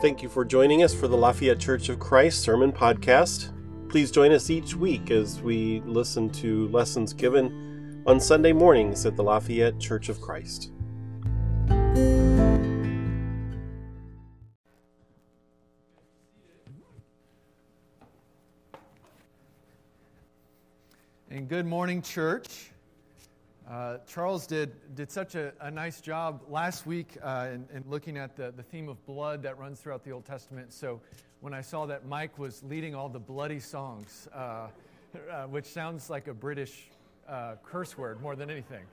Thank you for joining us for the Lafayette Church of Christ Sermon Podcast. Please join us each week as we listen to lessons given on Sunday mornings at the Lafayette Church of Christ. And good morning, church. Uh, Charles did, did such a, a nice job last week uh, in, in, looking at the, the theme of blood that runs throughout the Old Testament. So when I saw that Mike was leading all the bloody songs, uh, uh which sounds like a British uh, curse word more than anything.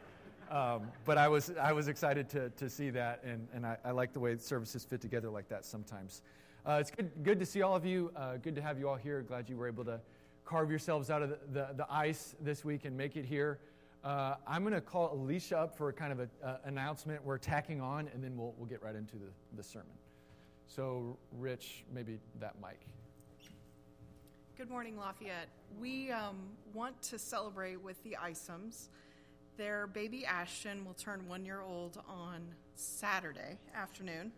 Um, but I was, I was excited to, to see that, and, and I, I like the way services fit together like that sometimes. Uh, it's good, good to see all of you. good to have you all here. Glad you were able to carve yourselves out of the, the, the ice this week and make it here. Uh, I'm going to call Alicia up for a kind of an uh, announcement. We're tacking on, and then we'll, we'll get right into the, the sermon. So, Rich, maybe that mic. Good morning, Lafayette. We um, want to celebrate with the Isums. Their baby Ashton will turn one year old on Saturday afternoon.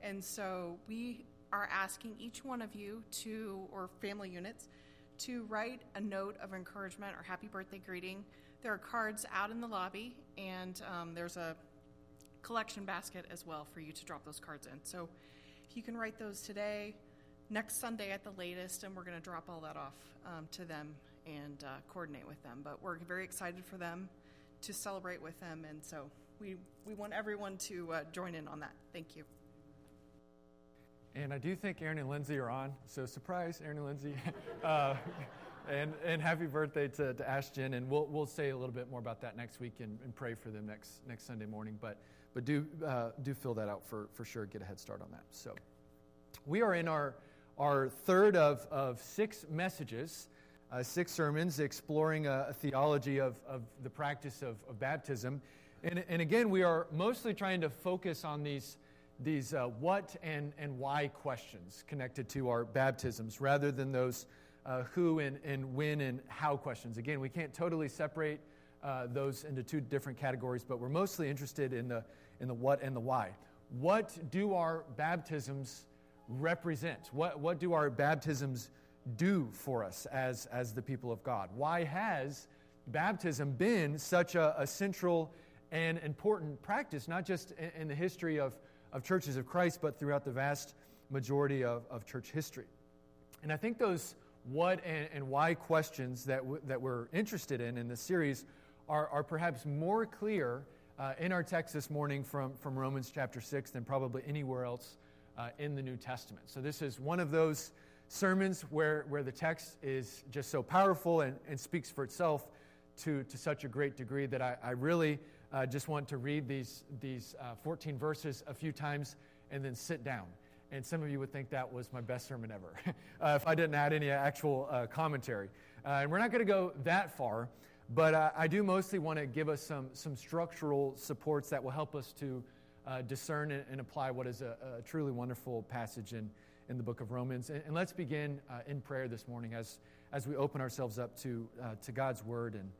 And so we are asking each one of you to, or family units, to write a note of encouragement or happy birthday greeting. There are cards out in the lobby, and um, there's a collection basket as well for you to drop those cards in. So if you can write those today, next Sunday at the latest, and we're going to drop all that off um, to them and uh, coordinate with them. But we're very excited for them to celebrate with them, and so we, we want everyone to uh, join in on that. Thank you. And I do think Aaron and Lindsay are on. So, surprise, Aaron and Lindsay. uh, and, and happy birthday to, to Ashton. And we'll, we'll say a little bit more about that next week and, and pray for them next, next Sunday morning. But, but do, uh, do fill that out for, for sure. Get a head start on that. So, we are in our, our third of, of six messages, uh, six sermons exploring a, a, theology of, of the practice of, of baptism. And, and again, we are mostly trying to focus on these these uh, what and, and why questions connected to our baptisms rather than those uh, who and, and when and how questions. Again, we can't totally separate uh, those into two different categories, but we're mostly interested in the, in the what and the why. What do our baptisms represent? What, what do our baptisms do for us as, as the people of God? Why has baptism been such a, a central and important practice, not just in, in the history of of churches of Christ, but throughout the vast majority of, of church history. And I think those what and, and why questions that, w- that we're interested in in this series are, are perhaps more clear uh, in our text this morning from, from Romans chapter 6 than probably anywhere else uh, in the New Testament. So, this is one of those sermons where, where the text is just so powerful and, and speaks for itself to, to such a great degree that I, I really uh, just want to read these, these uh, 14 verses a few times and then sit down. And some of you would think that was my best sermon ever uh, if I didn't add any actual uh, commentary. Uh, and we're not going to go that far, but uh, I do mostly want to give us some, some structural supports that will help us to discern and, and, apply what is a, a, truly wonderful passage in, in the book of Romans. And, and let's begin in prayer this morning as, as we open ourselves up to, to God's word and,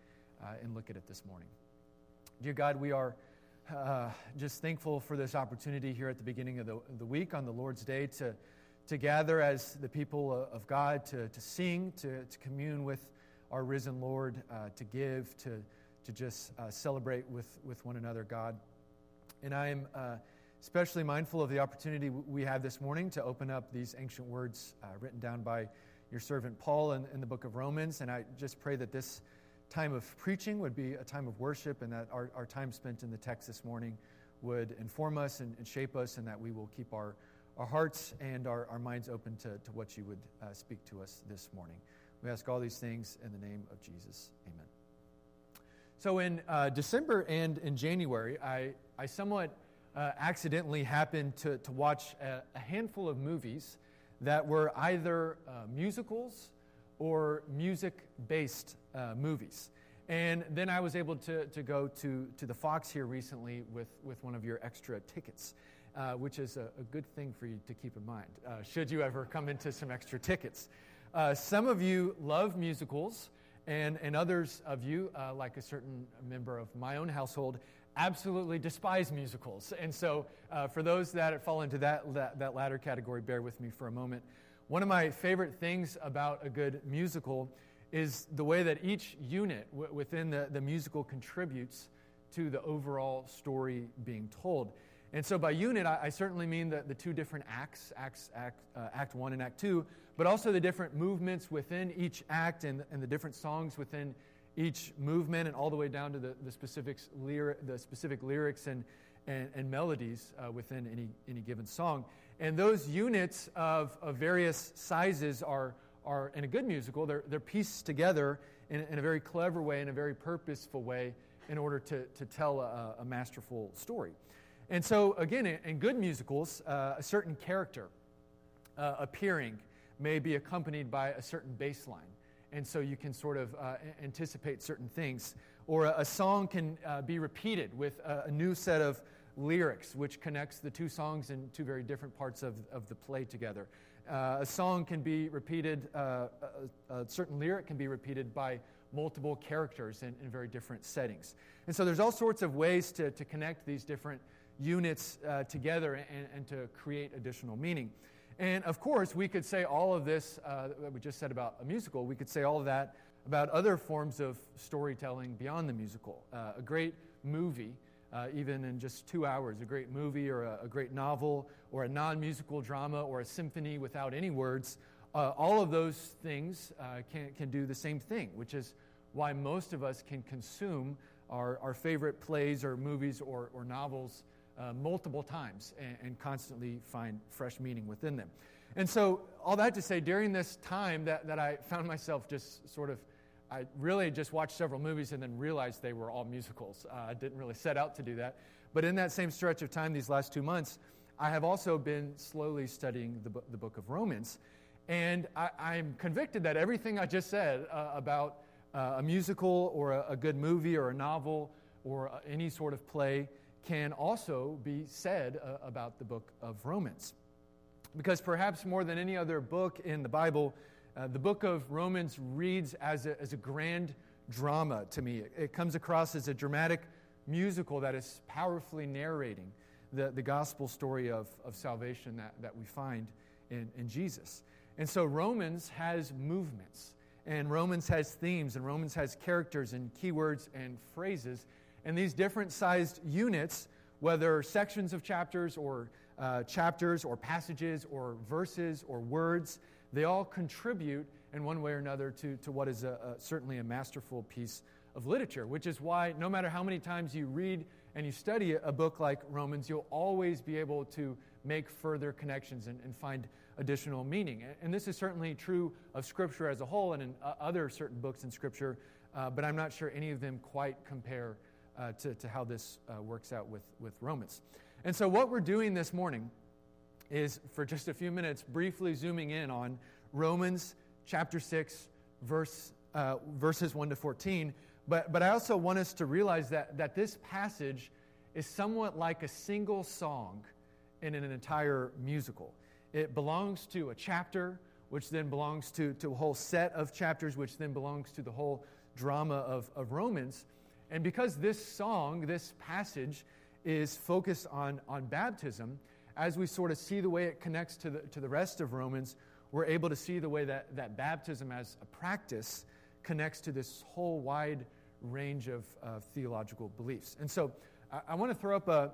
and look at it this morning. Dear God, we are uh, just thankful for this opportunity here at the beginning of the, the week on the Lord's Day to, to gather as the people of God, to, to sing, to, to commune with our risen Lord, uh, to give, to, to just uh, celebrate with, with one another, God. And I am uh, especially mindful of the opportunity we have this morning to open up these ancient words uh, written down by your servant Paul in, in the book of Romans. And I just pray that this time of preaching would be a time of worship, and that our, our time spent in the text this morning would inform us and, and shape us, and that we will keep our, our hearts and our, our minds open to, to what you would uh, speak to us this morning. We ask all these things in the name of Jesus. Amen. So, in uh, December and in January, I, I somewhat uh, accidentally happened to, to watch a, a, handful of movies that were either uh, musicals or music based uh, movies. And then I was able to, to go to, to the Fox here recently with, with one of your extra tickets, uh, which is a, a, good thing for you to keep in mind, uh, should you ever come into some extra tickets. Uh, some of you love musicals, and, and others of you, uh, like a certain member of my own household, absolutely despise musicals. And so, uh, for those that fall into that, that, that latter category, bear with me for a moment. One of my favorite things about a good musical is the way that each unit w- within the, the musical contributes to the overall story being told. And so, by unit, I, I certainly mean the, the two different acts, acts act, uh, act one and Act two, but also the different movements within each act and, and the different songs within each movement and all the way down to the, the, specifics, the specific lyrics and, and, and melodies uh, within any, any given song. And those units of, of various sizes are, are, in a good musical, they're, they're pieced together in, in a very clever way, in a very purposeful way, in order to, to tell a, a masterful story. And so, again, in, in good musicals, uh, a certain character uh, appearing may be accompanied by a certain bass line and so you can sort of uh, anticipate certain things. Or a, a song can uh, be repeated with a, a, new set of lyrics, which connects the two songs in two very different parts of, of the play together. Uh, a song can be repeated, uh, a, a, certain lyric can be repeated by multiple characters in, in, very different settings. And so there's all sorts of ways to, to connect these different units uh, together and, and to create additional meaning. And of course, we could say all of this uh, that we just said about a musical, we could say all of that about other forms of storytelling beyond the musical. Uh, a great movie, uh, even in just two hours, a great movie or a, a great novel or a non musical drama or a symphony without any words, uh, all of those things uh, can, can do the same thing, which is why most of us can consume our, our favorite plays or movies or, or novels uh, multiple times and, and, constantly find fresh meaning within them. And so, all that to say, during this time that, that I found myself just sort of, I really just watched several movies and then realized they were all musicals. Uh, I didn't really set out to do that. But in that same stretch of time, these last two months, I have also been slowly studying the, the book of Romans. And I, am convicted that everything I just said uh, about uh, a musical or a, a, good movie or a novel or uh, any sort of play can also be said uh, about the book of Romans. Because perhaps more than any other book in the Bible, uh, the book of Romans reads as a, as a grand drama to me. It, it comes across as a dramatic musical that is powerfully narrating the, the gospel story of, of salvation that, that we find in, in Jesus. And so Romans has movements, and Romans has themes, and Romans has characters and keywords and phrases and these different sized units, whether sections of chapters or uh, chapters or passages or verses or words, they all contribute in one way or another to, to what is a, a, certainly a masterful piece of literature, which is why no matter how many times you read and you study a book like Romans, you'll always be able to make further connections and, and find additional meaning. And this is certainly true of Scripture as a whole and in uh, other certain books in Scripture, uh, but I'm not sure any of them quite compare uh, to, to how this uh, works out with, with Romans. And so, what we're doing this morning is for just a few minutes, briefly zooming in on Romans chapter 6, verse, uh, verses 1 to 14. But, but I also want us to realize that, that this passage is somewhat like a single song in an entire musical. It belongs to a chapter, which then belongs to, to a whole set of chapters, which then belongs to the whole drama of, of Romans. And because this song, this passage, is focused on, on baptism, as we sort of see the way it connects to the, to the rest of Romans, we're able to see the way that, that baptism as a practice connects to this whole wide range of, theological beliefs. And so I, I want to throw up a,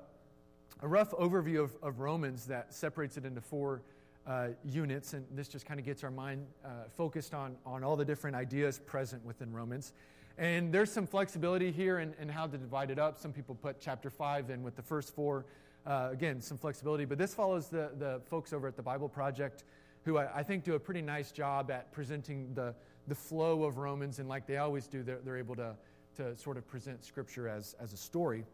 a rough overview of, of, Romans that separates it into four uh, units, and this just kind of gets our mind uh, focused on, on all the different ideas present within Romans. And there's some flexibility here in, in, how to divide it up. Some people put chapter 5 in with the first four. Uh, again, some flexibility. But this follows the, the folks over at the Bible Project, who I, I, think do a pretty nice job at presenting the, the flow of Romans. And like they always do, they're, they're able to, to sort of present Scripture as, as a story.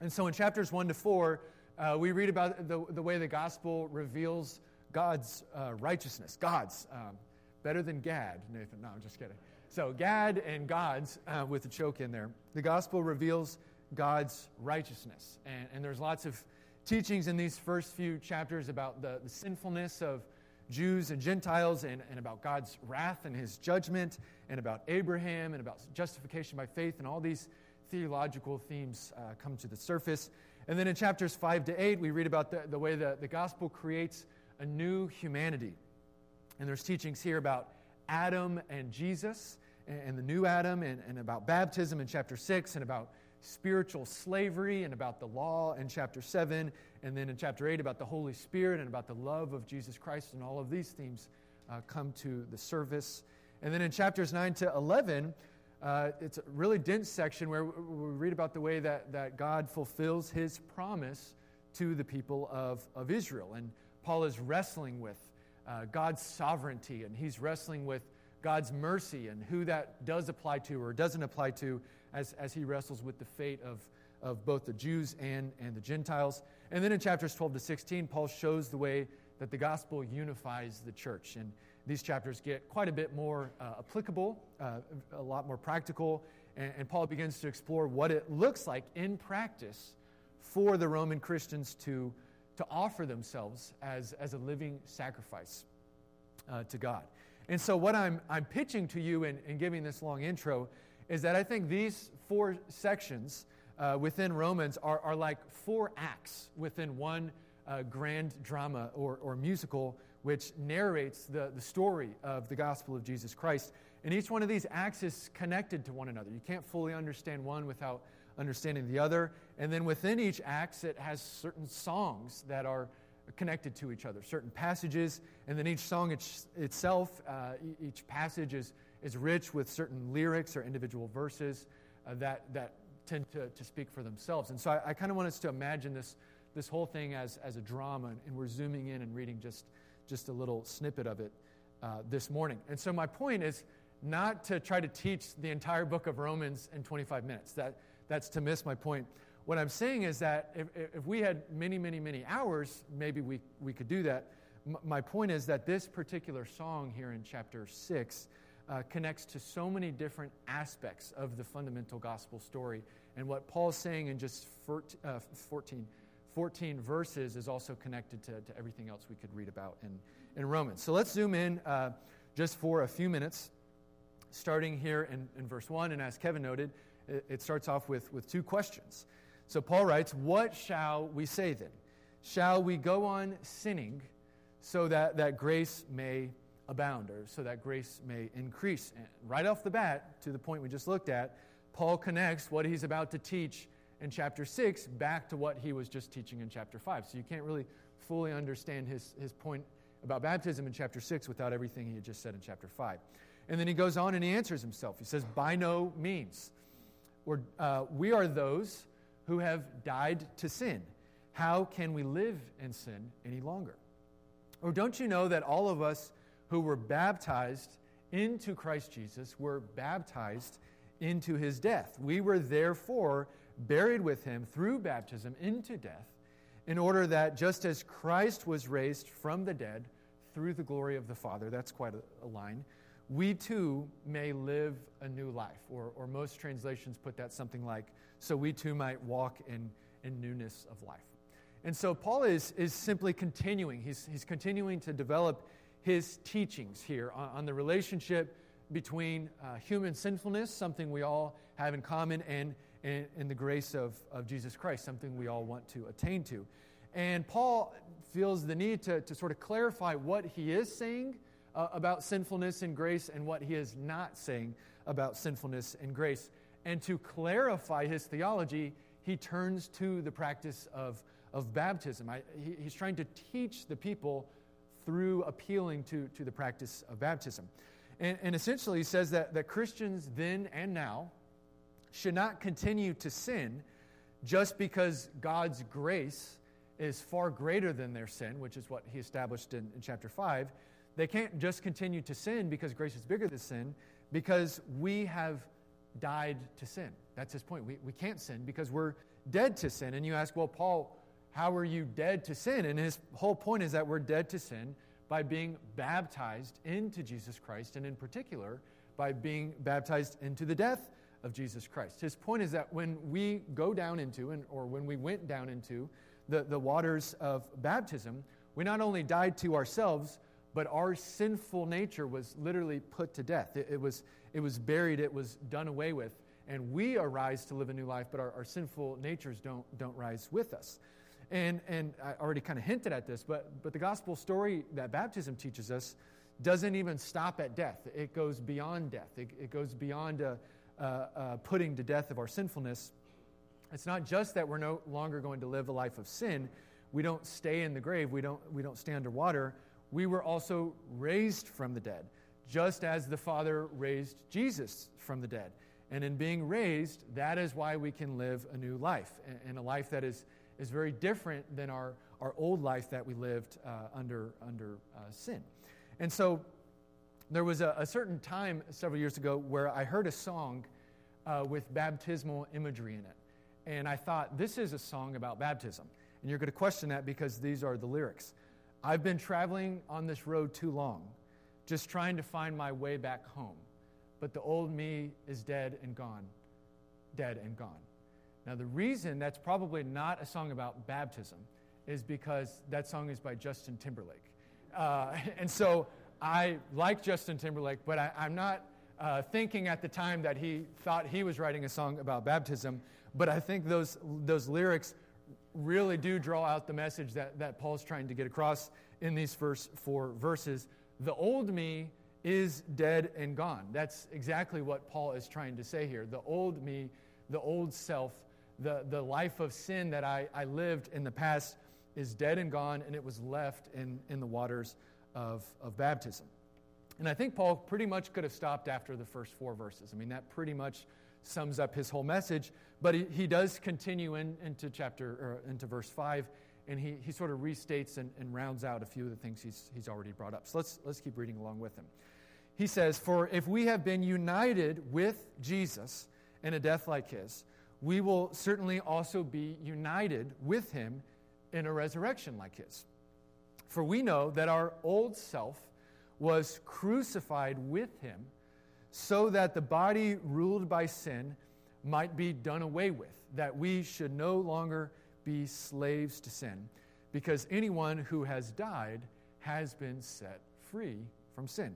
And so in chapters 1 to 4, uh, we read about the, the way the gospel reveals God's uh, righteousness. God's. Um, better than Gad, Nathan. No, I'm just kidding. So, Gad and God's uh, with the choke in there. The gospel reveals God's righteousness. And, and there's lots of teachings in these first few chapters about the, the sinfulness of Jews and Gentiles and, and about God's wrath and his judgment and about Abraham and about justification by faith and all these theological themes uh, come to the surface. And then in chapters 5 to 8, we read about the, the way the, the gospel creates a new humanity. And there's teachings here about Adam and Jesus and, and the new Adam and, and about baptism in chapter 6 and about spiritual slavery and about the law in chapter 7, and then in chapter 8 about the Holy Spirit and about the love of Jesus Christ, and all of these themes uh, come to the service. And then in chapters 9 to 11, uh, it's a really dense section where we read about the way that, that God fulfills his promise to the people of, of Israel. And Paul is wrestling with uh, God's sovereignty, and he's wrestling with God's mercy and who that does apply to or doesn't apply to as, as he wrestles with the fate of, of both the Jews and, and the Gentiles. And then in chapters 12 to 16, Paul shows the way that the gospel unifies the church. And these chapters get quite a bit more uh, applicable, uh, a lot more practical, and, and Paul begins to explore what it looks like in practice for the Roman Christians to, to offer themselves as, as a living sacrifice uh, to God. And so, what I'm, I'm pitching to you in, in giving this long intro is that I think these four sections uh, within Romans are, are like four acts within one uh, grand drama or, or musical which narrates the, the story of the gospel of Jesus Christ. And each one of these acts is connected to one another. You can't fully understand one without understanding the other. And then within each act, it has certain songs that are connected to each other, certain passages. And then each song it's, itself, uh, each passage is, is rich with certain lyrics or individual verses uh, that, that tend to, to speak for themselves. And so I, I kind of want us to imagine this, this whole thing as, as a drama, and we're zooming in and reading just just a little snippet of it uh, this morning. And so my point is not to try to teach the entire book of Romans in 25 minutes. That, that's to miss my point. What I'm saying is that if, if we had many, many, many hours, maybe we, we could do that. M- my point is that this particular song here in chapter 6 uh, connects to so many different aspects of the fundamental gospel story. And what Paul's saying in just 14, uh, 14 14 verses is also connected to, to everything else we could read about in, in Romans. So let's zoom in uh, just for a few minutes, starting here in, in verse 1. And as Kevin noted, it, it starts off with, with two questions. So Paul writes, What shall we say then? Shall we go on sinning so that, that grace may abound, or so that grace may increase? And right off the bat, to the point we just looked at, Paul connects what he's about to teach in chapter 6 back to what he was just teaching in chapter 5. So you can't really fully understand his, his point about baptism in chapter 6 without everything he had just said in chapter 5. And then he goes on and he answers himself. He says, By no means. Uh, we are those who have died to sin. How can we live in sin any longer? Or don't you know that all of us who were baptized into Christ Jesus were baptized into his death? We were therefore buried with him through baptism into death, in order that just as Christ was raised from the dead through the glory of the Father, that's quite a, line, we too may live a new life. Or, or most translations put that something like, so we too might walk in, in newness of life. And so Paul is, is simply continuing. He's, he's continuing to develop his teachings here on, on the relationship between uh, human sinfulness, something we all have in common, and in, in the grace of, of Jesus Christ, something we all want to attain to. And Paul feels the need to, to sort of clarify what he is saying uh, about sinfulness and grace and what he is not saying about sinfulness and grace. And to clarify his theology, he turns to the practice of, of baptism. I, he, he's trying to teach the people through appealing to, to the practice of baptism. And, and essentially, he says that, that Christians then and now, should not continue to sin just because God's grace is far greater than their sin, which is what he established in, in, chapter 5. They can't just continue to sin because grace is bigger than sin, because we have died to sin. That's his point. We, we can't sin because we're dead to sin. And you ask, well, Paul, how are you dead to sin? And his whole point is that we're dead to sin by being baptized into Jesus Christ, and in particular, by being baptized into the death of Jesus Christ. His point is that when we go down into, and, or when we went down into the, the waters of baptism, we not only died to ourselves, but our sinful nature was literally put to death. It, it, was, it was buried, it was done away with. And we arise to live a new life, but our, our sinful natures don't, don't rise with us. And, and I already kind of hinted at this, but, but the gospel story that baptism teaches us doesn't even stop at death. It goes beyond death, it, it goes beyond uh, uh, uh, putting to death of our sinfulness. It's not just that we're no longer going to live a life of sin. We don't stay in the grave. We don't, we don't stay underwater. We were also raised from the dead, just as the Father raised Jesus from the dead. And in being raised, that is why we can live a new life, and a life that is, is very different than our, our old life that we lived uh, under, under uh, sin. And so there was a, a, certain time several years ago where I heard a song uh, with baptismal imagery in it. And I thought, this is a song about baptism. And you're going to question that because these are the lyrics. I've been traveling on this road too long, just trying to find my way back home. But the old me is dead and gone, dead and gone. Now, the reason that's probably not a song about baptism is because that song is by Justin Timberlake. Uh, and so I like Justin Timberlake, but I, am not uh, thinking at the time that he thought he was writing a song about baptism. But I think those, those lyrics really do draw out the message that, that Paul's trying to get across in these first four verses. The old me is dead and gone. That's exactly what Paul is trying to say here. The old me, the old self, the, the life of sin that I, I lived in the past is dead and gone, and it was left in, in the waters of, of baptism. And I think Paul pretty much could have stopped after the first four verses. I mean, that pretty much sums up his whole message. But he, he does continue in, into chapter into verse 5, and he, he sort of restates and, and rounds out a few of the things he's, he's already brought up. So let's, let's keep reading along with him. He says, For if we have been united with Jesus in a death like his, we will certainly also be united with him in a resurrection like his. For we know that our old self was crucified with him so that the body ruled by sin might be done away with, that we should no longer be slaves to sin, because anyone who has died has been set free from sin.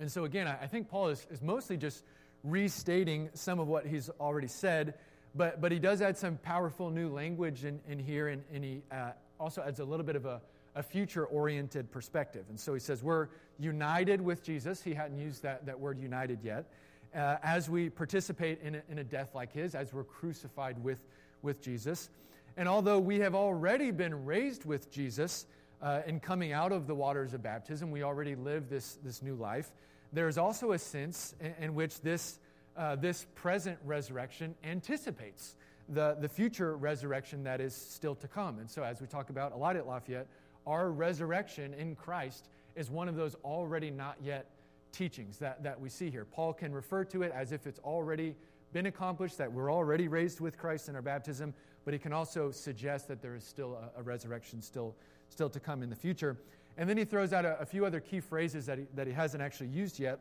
And so, again, I think Paul is, is mostly just restating some of what he's already said, but, but he does add some powerful new language in, in here, and, and he uh, also adds a little bit of a, a future oriented perspective. And so he says, We're united with Jesus. He hadn't used that, that word united yet. Uh, as we participate in a, in a death like his, as we're crucified with, with Jesus. And although we have already been raised with Jesus uh, in coming out of the waters of baptism, we already live this, this new life, there is also a sense in, in which this, uh, this present resurrection anticipates the, the future resurrection that is still to come. And so, as we talk about a lot at Lafayette, our resurrection in Christ is one of those already not yet teachings that, that we see here. Paul can refer to it as if it's already been accomplished, that we're already raised with Christ in our baptism, but he can also suggest that there is still a, a resurrection still, still to come in the future. And then he throws out a, a few other key phrases that he, that he hasn't actually used yet.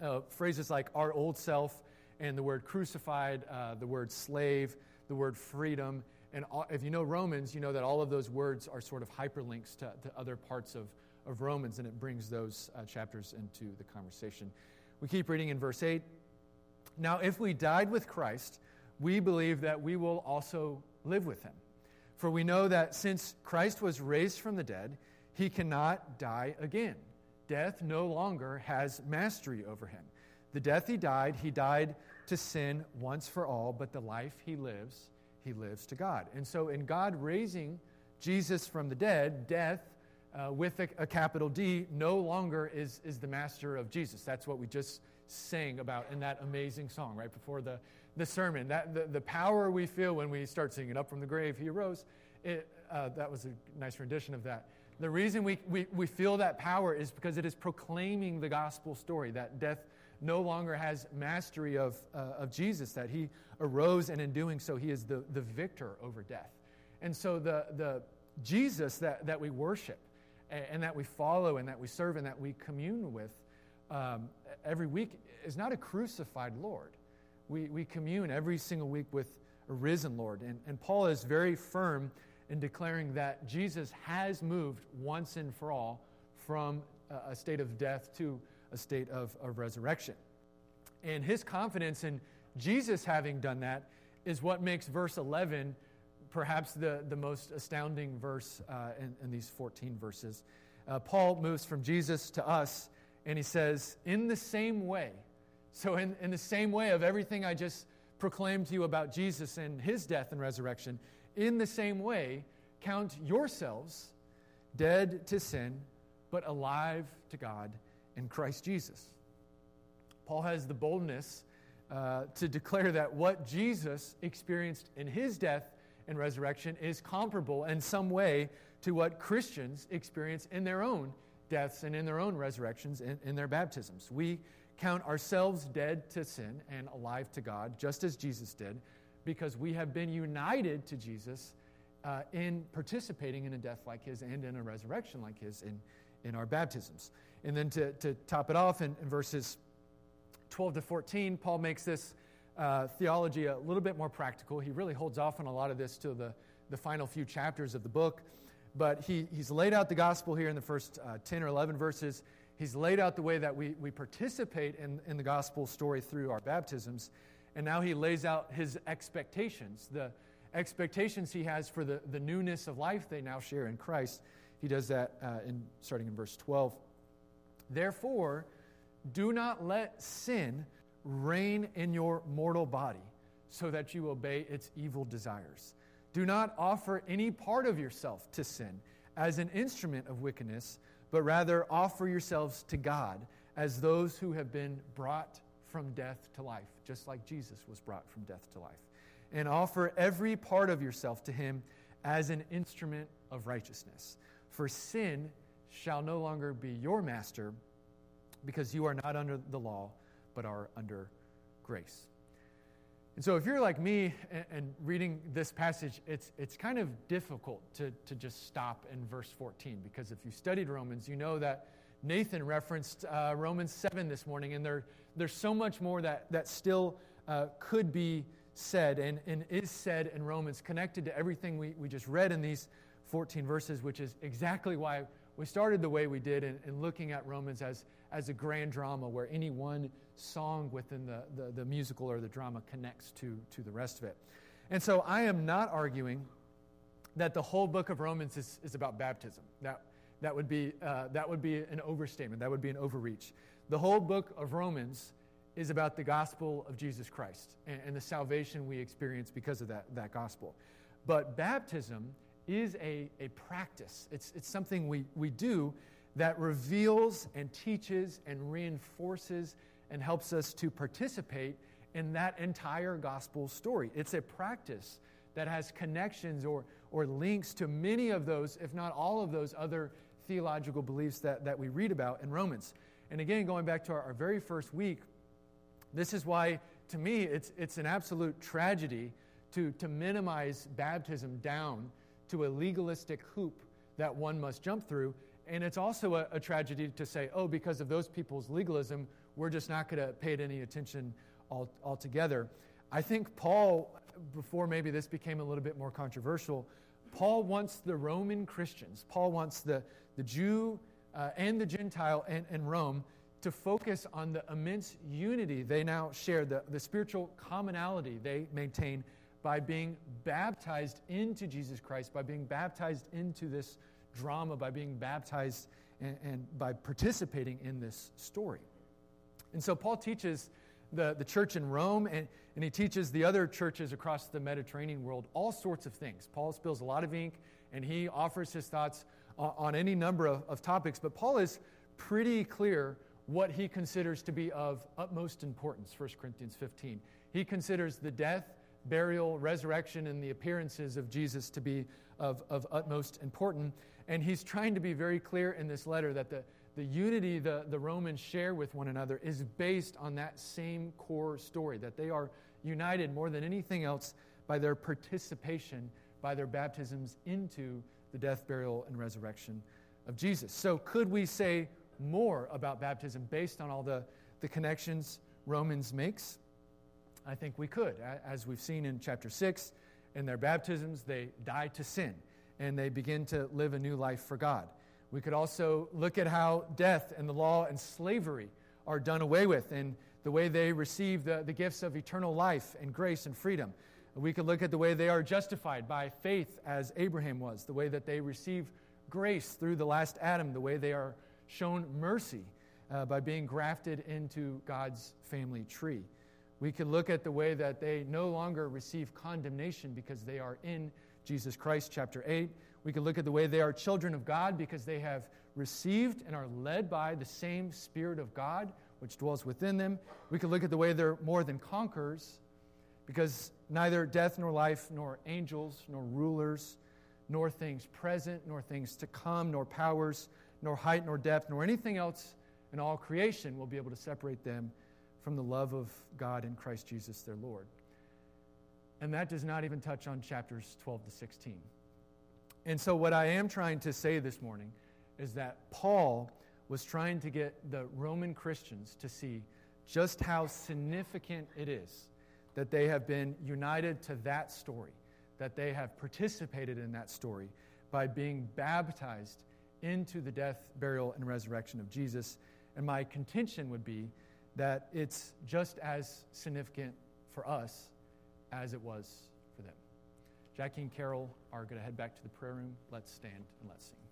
Uh, phrases like our old self and the word crucified, uh, the word slave, the word freedom, and if you know Romans, you know that all of those words are sort of hyperlinks to, to other parts of, of Romans, and it brings those uh, chapters into the conversation. We keep reading in verse 8. Now, if we died with Christ, we believe that we will also live with him. For we know that since Christ was raised from the dead, he cannot die again. Death no longer has mastery over him. The death he died, he died to sin once for all, but the life he lives, he lives to God. And so, in God raising Jesus from the dead, death uh, with a, a, capital D no longer is, is the master of Jesus. That's what we just sang about in that amazing song right before the, the sermon. That, the, the power we feel when we start singing Up from the Grave, He arose. It, uh, that was a nice rendition of that. The reason we, we, we feel that power is because it is proclaiming the gospel story that death no longer has mastery of, uh, of Jesus, that he arose, and in doing so, he is the, the victor over death. And so, the, the Jesus that, that we worship and, and that we follow and that we serve and that we commune with um, every week is not a crucified Lord. We, we commune every single week with a risen Lord. And, and Paul is very firm in declaring that Jesus has moved once and for all from a state of death to a state of, of resurrection. And his confidence in Jesus having done that is what makes verse 11 perhaps the, the most astounding verse uh, in, in, these 14 verses. Uh, Paul moves from Jesus to us, and he says, In the same way, so in, in the same way of everything I just proclaimed to you about Jesus and his death and resurrection, in the same way, count yourselves dead to sin, but alive to God in Christ Jesus. Paul has the boldness uh, to declare that what Jesus experienced in his death and resurrection is comparable in some way to what Christians experience in their own deaths and in their own resurrections in, in their baptisms. We count ourselves dead to sin and alive to God, just as Jesus did, because we have been united to Jesus uh, in participating in a death like his and in a resurrection like his in, in our baptisms. And then to, to top it off in, in verses 12 to 14, Paul makes this uh, theology a little bit more practical. He really holds off on a lot of this to the, the final few chapters of the book. But he, he's laid out the gospel here in the first uh, 10 or 11 verses. He's laid out the way that we, we participate in, in the gospel story through our baptisms. And now he lays out his expectations, the expectations he has for the, the newness of life they now share in Christ. He does that uh, in, starting in verse 12. Therefore, do not let sin reign in your mortal body so that you obey its evil desires. Do not offer any part of yourself to sin as an instrument of wickedness, but rather offer yourselves to God as those who have been brought from death to life, just like Jesus was brought from death to life. And offer every part of yourself to Him as an instrument of righteousness. For sin shall no longer be your master because you are not under the law, but are under grace. And so, if you're like me and, reading this passage, it's, it's kind of difficult to, to just stop in verse 14 because if you studied Romans, you know that Nathan referenced uh, Romans 7 this morning, and there, there's so much more that, that still uh, could be said and, and is said in Romans, connected to everything we, we just read in these 14 verses, which is exactly why we started the way we did in, in looking at Romans as, as a grand drama where any one song within the, the, the, musical or the drama connects to, to the rest of it. And so I am not arguing that the whole book of Romans is, is about baptism. That, that, would be, uh, that would be an overstatement, that would be an overreach. The whole book of Romans is about the gospel of Jesus Christ and, and the salvation we experience because of that, that gospel. But baptism is a, a practice, it's, it's something we, we do that reveals and teaches and reinforces and helps us to participate in that entire gospel story. It's a practice that has connections or, or links to many of those, if not all of those other theological beliefs that, that we read about in Romans. And again, going back to our, our very first week, this is why, to me, it's, it's an absolute tragedy to, to minimize baptism down to a legalistic hoop that one must jump through and it's also a, a, tragedy to say, oh, because of those people's legalism, we're just not going to pay it any attention altogether. I think Paul, before maybe this became a little bit more controversial, Paul wants the Roman Christians, Paul wants the, the Jew uh, and the Gentile and, and Rome to focus on the immense unity they now share, the, the spiritual commonality they maintain by being baptized into Jesus Christ, by being baptized into this drama by being baptized and, and by participating in this story. And so Paul teaches the, the church in Rome and, and he teaches the other churches across the Mediterranean world all sorts of things. Paul spills a lot of ink and he offers his thoughts on, on any number of, of topics, but Paul is pretty clear what he considers to be of utmost importance, 1 Corinthians 15. He considers the death, burial, resurrection, and the appearances of Jesus to be of, of utmost importance. And he's trying to be very clear in this letter that the, the unity the, the Romans share with one another is based on that same core story, that they are united more than anything else by their participation, by their baptisms into the death, burial, and resurrection of Jesus. So, could we say more about baptism based on all the, the connections Romans makes? I think we could. As we've seen in chapter 6, in their baptisms, they die to sin and they begin to live a new life for God. We could also look at how death and the law and slavery are done away with and the way they receive the, the gifts of eternal life and grace and freedom. We could look at the way they are justified by faith, as Abraham was, the way that they receive grace through the last Adam, the way they are shown mercy uh, by being grafted into God's family tree. We could look at the way that they no longer receive condemnation because they are in Jesus Christ, chapter 8. We can look at the way they are children of God because they have received and are led by the same Spirit of God which dwells within them. We can look at the way they're more than conquerors because neither death nor life, nor angels, nor rulers, nor things present, nor things to come, nor powers, nor height, nor depth, nor anything else in all creation will be able to separate them from the love of God in Christ Jesus their Lord. And that does not even touch on chapters 12 to 16. And so, what I am trying to say this morning is that Paul was trying to get the Roman Christians to see just how significant it is that they have been united to that story, that they have participated in that story by being baptized into the death, burial, and resurrection of Jesus. And my contention would be that it's just as significant for us as it was. Jackie and Carol are going to head back to the prayer room. Let's stand and let's sing.